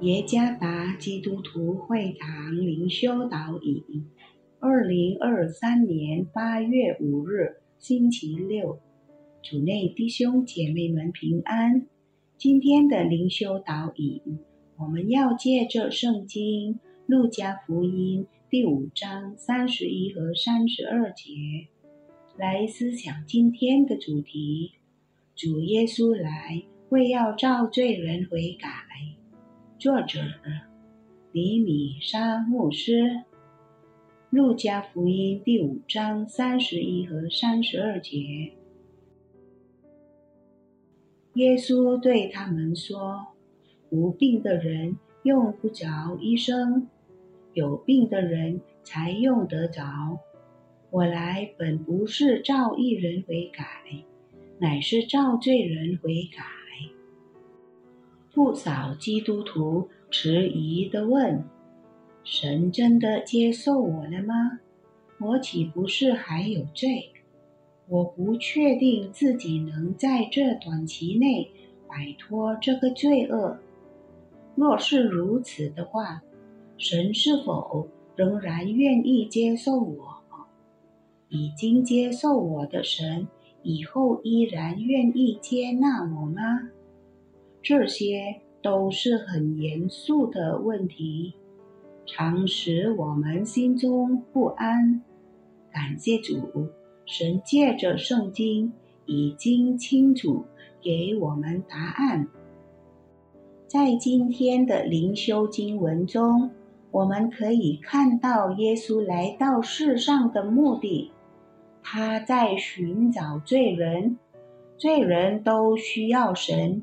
耶加达基督徒会堂灵修导引，二零二三年八月五日，星期六，主内弟兄姐妹们平安。今天的灵修导引，我们要借着圣经《路加福音》第五章三十一和三十二节来思想今天的主题：主耶稣来，为要召罪人悔改。作者李米沙牧师，《路加福音》第五章三十一和三十二节，耶稣对他们说：“无病的人用不着医生，有病的人才用得着。我来本不是召义人悔改，乃是召罪人悔改。”不少基督徒迟疑地问：“神真的接受我了吗？我岂不是还有罪？我不确定自己能在这短期内摆脱这个罪恶。若是如此的话，神是否仍然愿意接受我？已经接受我的神，以后依然愿意接纳我吗？”这些都是很严肃的问题，常使我们心中不安。感谢主，神借着圣经已经清楚给我们答案。在今天的灵修经文中，我们可以看到耶稣来到世上的目的，他在寻找罪人，罪人都需要神。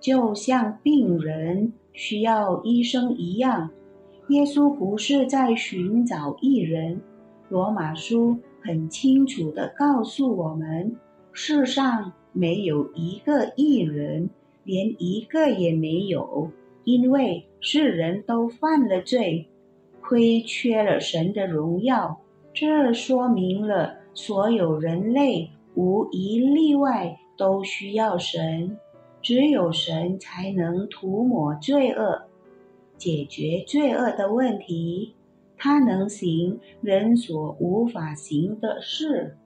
就像病人需要医生一样，耶稣不是在寻找异人。罗马书很清楚地告诉我们：世上没有一个异人，连一个也没有，因为世人都犯了罪，亏缺了神的荣耀。这说明了所有人类无一例外都需要神。只有神才能涂抹罪恶，解决罪恶的问题。他能行人所无法行的事。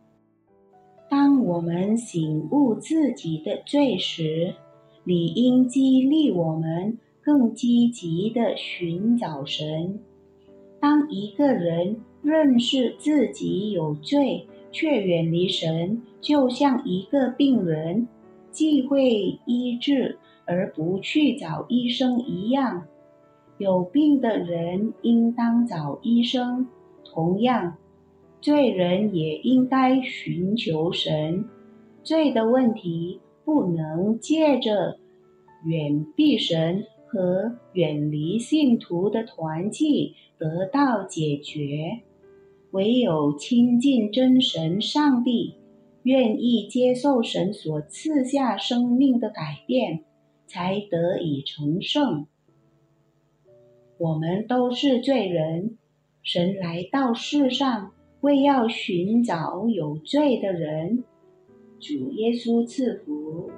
当我们醒悟自己的罪时，理应激励我们更积极地寻找神。当一个人认识自己有罪，却远离神，就像一个病人。忌讳医治而不去找医生一样，有病的人应当找医生。同样，罪人也应该寻求神。罪的问题不能借着远避神和远离信徒的团契得到解决，唯有亲近真神上帝。愿意接受神所赐下生命的改变，才得以成圣。我们都是罪人，神来到世上，为要寻找有罪的人。主耶稣赐福。